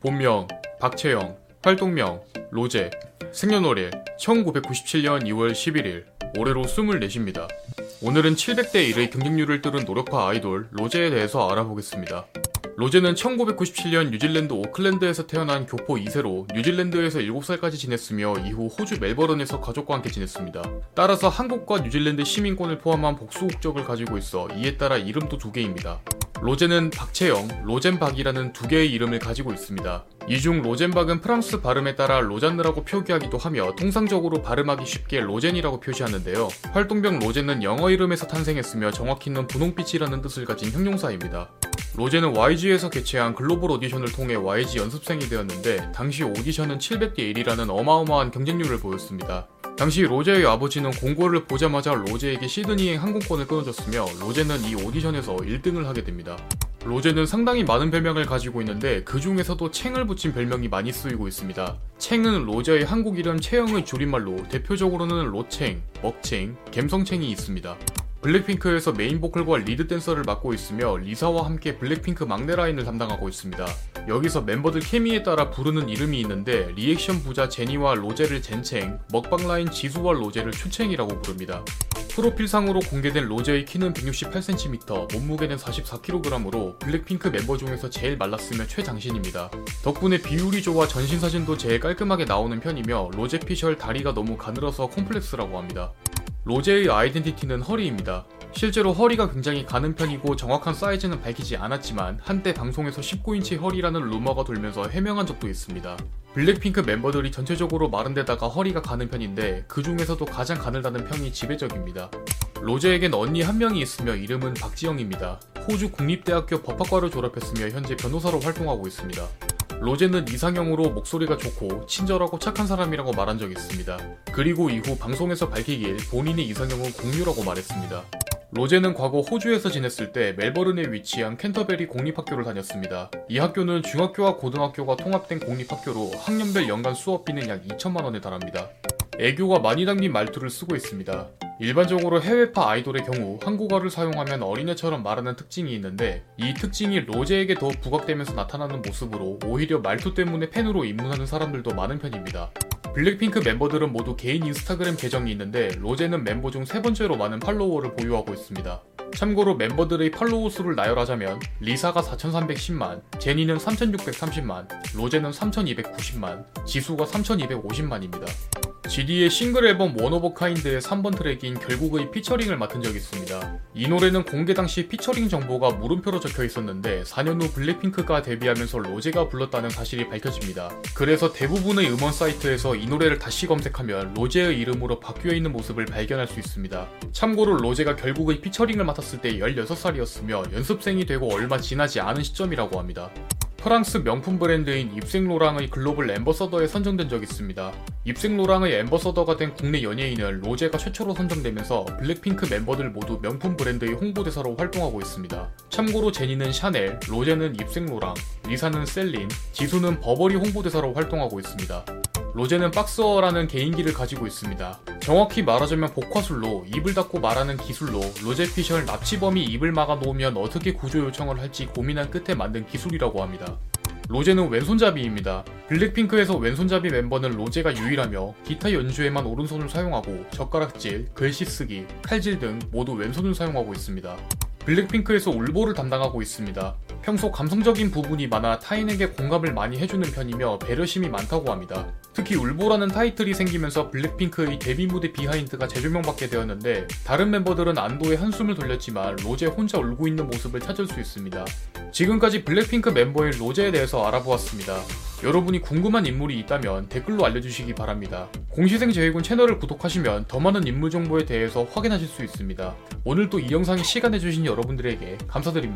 본명 박채영, 활동명 로제, 생년월일 1997년 2월 11일, 올해로 24입니다. 오늘은 700대 1의 경쟁률을 뚫은 노력파 아이돌 로제에 대해서 알아보겠습니다. 로제는 1997년 뉴질랜드 오클랜드에서 태어난 교포 2세로 뉴질랜드에서 7살까지 지냈으며 이후 호주 멜버른에서 가족과 함께 지냈습니다. 따라서 한국과 뉴질랜드 시민권을 포함한 복수 국적을 가지고 있어 이에 따라 이름도 두 개입니다. 로제는 박채영, 로젠박이라는 두 개의 이름을 가지고 있습니다. 이 중 로젠박은 프랑스 발음에 따라 로잔느라고 표기하기도 하며 통상적으로 발음하기 쉽게 로젠이라고 표시하는데요. 활동명 로제는 영어 이름에서 탄생했으며 정확히는 분홍빛이라는 뜻을 가진 형용사입니다. 로제는 YG에서 개최한 글로벌 오디션을 통해 YG 연습생이 되었는데 당시 오디션은 700대 1이라는 어마어마한 경쟁률을 보였습니다. 당시 로제의 아버지는 공고를 보자마자 로제에게 시드니행 항공권을 끊어줬으며 로제는 이 오디션에서 1등을 하게 됩니다. 로제는 상당히 많은 별명을 가지고 있는데 그 중에서도 챙을 붙인 별명이 많이 쓰이고 있습니다. 챙은 로제의 한국 이름 채영의 줄임말로 대표적으로는 로챙, 먹챙, 갬성챙이 있습니다. 블랙핑크에서 메인 보컬과 리드 댄서를 맡고 있으며 리사와 함께 블랙핑크 막내 라인을 담당하고 있습니다. 여기서 멤버들 케미에 따라 부르는 이름이 있는데 리액션 부자 제니와 로제를 젠챙, 먹방 라인 지수와 로제를 추챙이라고 부릅니다. 프로필상으로 공개된 로제의 키는 168cm, 몸무게는 44kg으로 블랙핑크 멤버 중에서 제일 말랐으며 최장신입니다. 덕분에 비율이 좋아 전신 사진도 제일 깔끔하게 나오는 편이며 로제 피셜 다리가 너무 가늘어서 콤플렉스라고 합니다. 로제의 identity는 허리입니다. 실제로 허리가 굉장히 가는 편이고 정확한 사이즈는 밝히지 않았지만 한때 방송에서 19인치 허리라는 루머가 돌면서 해명한 적도 있습니다. 블랙핑크 멤버들이 전체적으로 마른 데다가 허리가 가는 편인데 그 중에서도 가장 가늘다는 평이 지배적입니다. 로제에겐 언니 한 명이 있으며 이름은 박지영입니다. 호주 국립대학교 법학과를 졸업했으며 현재 변호사로 활동하고 있습니다. 로제는 이상형으로 목소리가 좋고 친절하고 착한 사람이라고 말한 적이 있습니다. 그리고 이후 방송에서 밝히길 본인의 이상형은 공유라고 말했습니다. 로제는 과거 호주에서 지냈을 때 멜버른에 위치한 캔터베리 공립학교를 다녔습니다. 이 학교는 중학교와 고등학교가 통합된 공립학교로 학년별 연간 수업비는 약 2천만 원에 달합니다. 애교가 많이 담긴 말투를 쓰고 있습니다. 일반적으로 해외파 아이돌의 경우 한국어를 사용하면 어린애처럼 말하는 특징이 있는데 이 특징이 로제에게 더 부각되면서 나타나는 모습으로 오히려 말투 때문에 팬으로 입문하는 사람들도 많은 편입니다. 블랙핑크 멤버들은 모두 개인 인스타그램 계정이 있는데 로제는 멤버 중 세 번째로 많은 팔로워를 보유하고 있습니다. 참고로 member들의 팔로우 수를 나열하자면 리사가 4,310만, 제니는 3,630만, 로제는 3,290만, 지수가 3,250만입니다. GD의 싱글 앨범 One of a Kind의 3번 트랙인 결국의 피처링을 맡은 적이 있습니다. 이 노래는 공개 당시 피처링 정보가 물음표로 적혀 있었는데 4년 후 블랙핑크가 데뷔하면서 로제가 불렀다는 사실이 밝혀집니다. 그래서 대부분의 음원 사이트에서 이 노래를 다시 검색하면 로제의 이름으로 바뀌어 있는 모습을 발견할 수 있습니다. 참고로 로제가 결국의 피처링을 맡았을 때 16살이었으며 연습생이 되고 얼마 지나지 않은 시점이라고 합니다. 프랑스 명품 브랜드인 입생로랑의 글로벌 ambassador에 선정된 적이 있습니다. 입생로랑의 ambassador가 된 국내 연예인은 로제가 최초로 선정되면서 블랙핑크 멤버들 모두 명품 브랜드의 홍보대사로 활동하고 있습니다. 참고로 제니는 샤넬, 로제는 입생로랑, 리사는 셀린, 지수는 버버리 홍보대사로 활동하고 있습니다. 로제는 박스어라는 개인기를 가지고 있습니다. 정확히 말하자면 복화술로 입을 닫고 말하는 기술로 로제 피셜 납치범이 입을 막아 놓으면 어떻게 구조 요청을 할지 고민한 끝에 만든 기술이라고 합니다. 로제는 왼손잡이입니다. 블랙핑크에서 왼손잡이 멤버는 로제가 유일하며 기타 연주에만 오른손을 사용하고 젓가락질, 글씨 쓰기, 칼질 등 모두 왼손을 사용하고 있습니다. 블랙핑크에서 울보를 담당하고 있습니다. 평소 감성적인 부분이 많아 타인에게 공감을 많이 해주는 편이며 배려심이 많다고 합니다. 특히 울보라는 타이틀이 생기면서 블랙핑크의 데뷔 무대 behind가 재조명받게 되었는데 다른 멤버들은 안도의 한숨을 돌렸지만 로제 혼자 울고 있는 모습을 찾을 수 있습니다. 지금까지 블랙핑크 멤버인 로제에 대해서 알아보았습니다. 여러분이 궁금한 인물이 있다면 댓글로 알려주시기 바랍니다. 공시생 제외군 채널을 구독하시면 더 많은 인물 정보에 대해서 확인하실 수 있습니다. 오늘 또이 영상에 시간 내주신 여러분들에게 감사드립니다.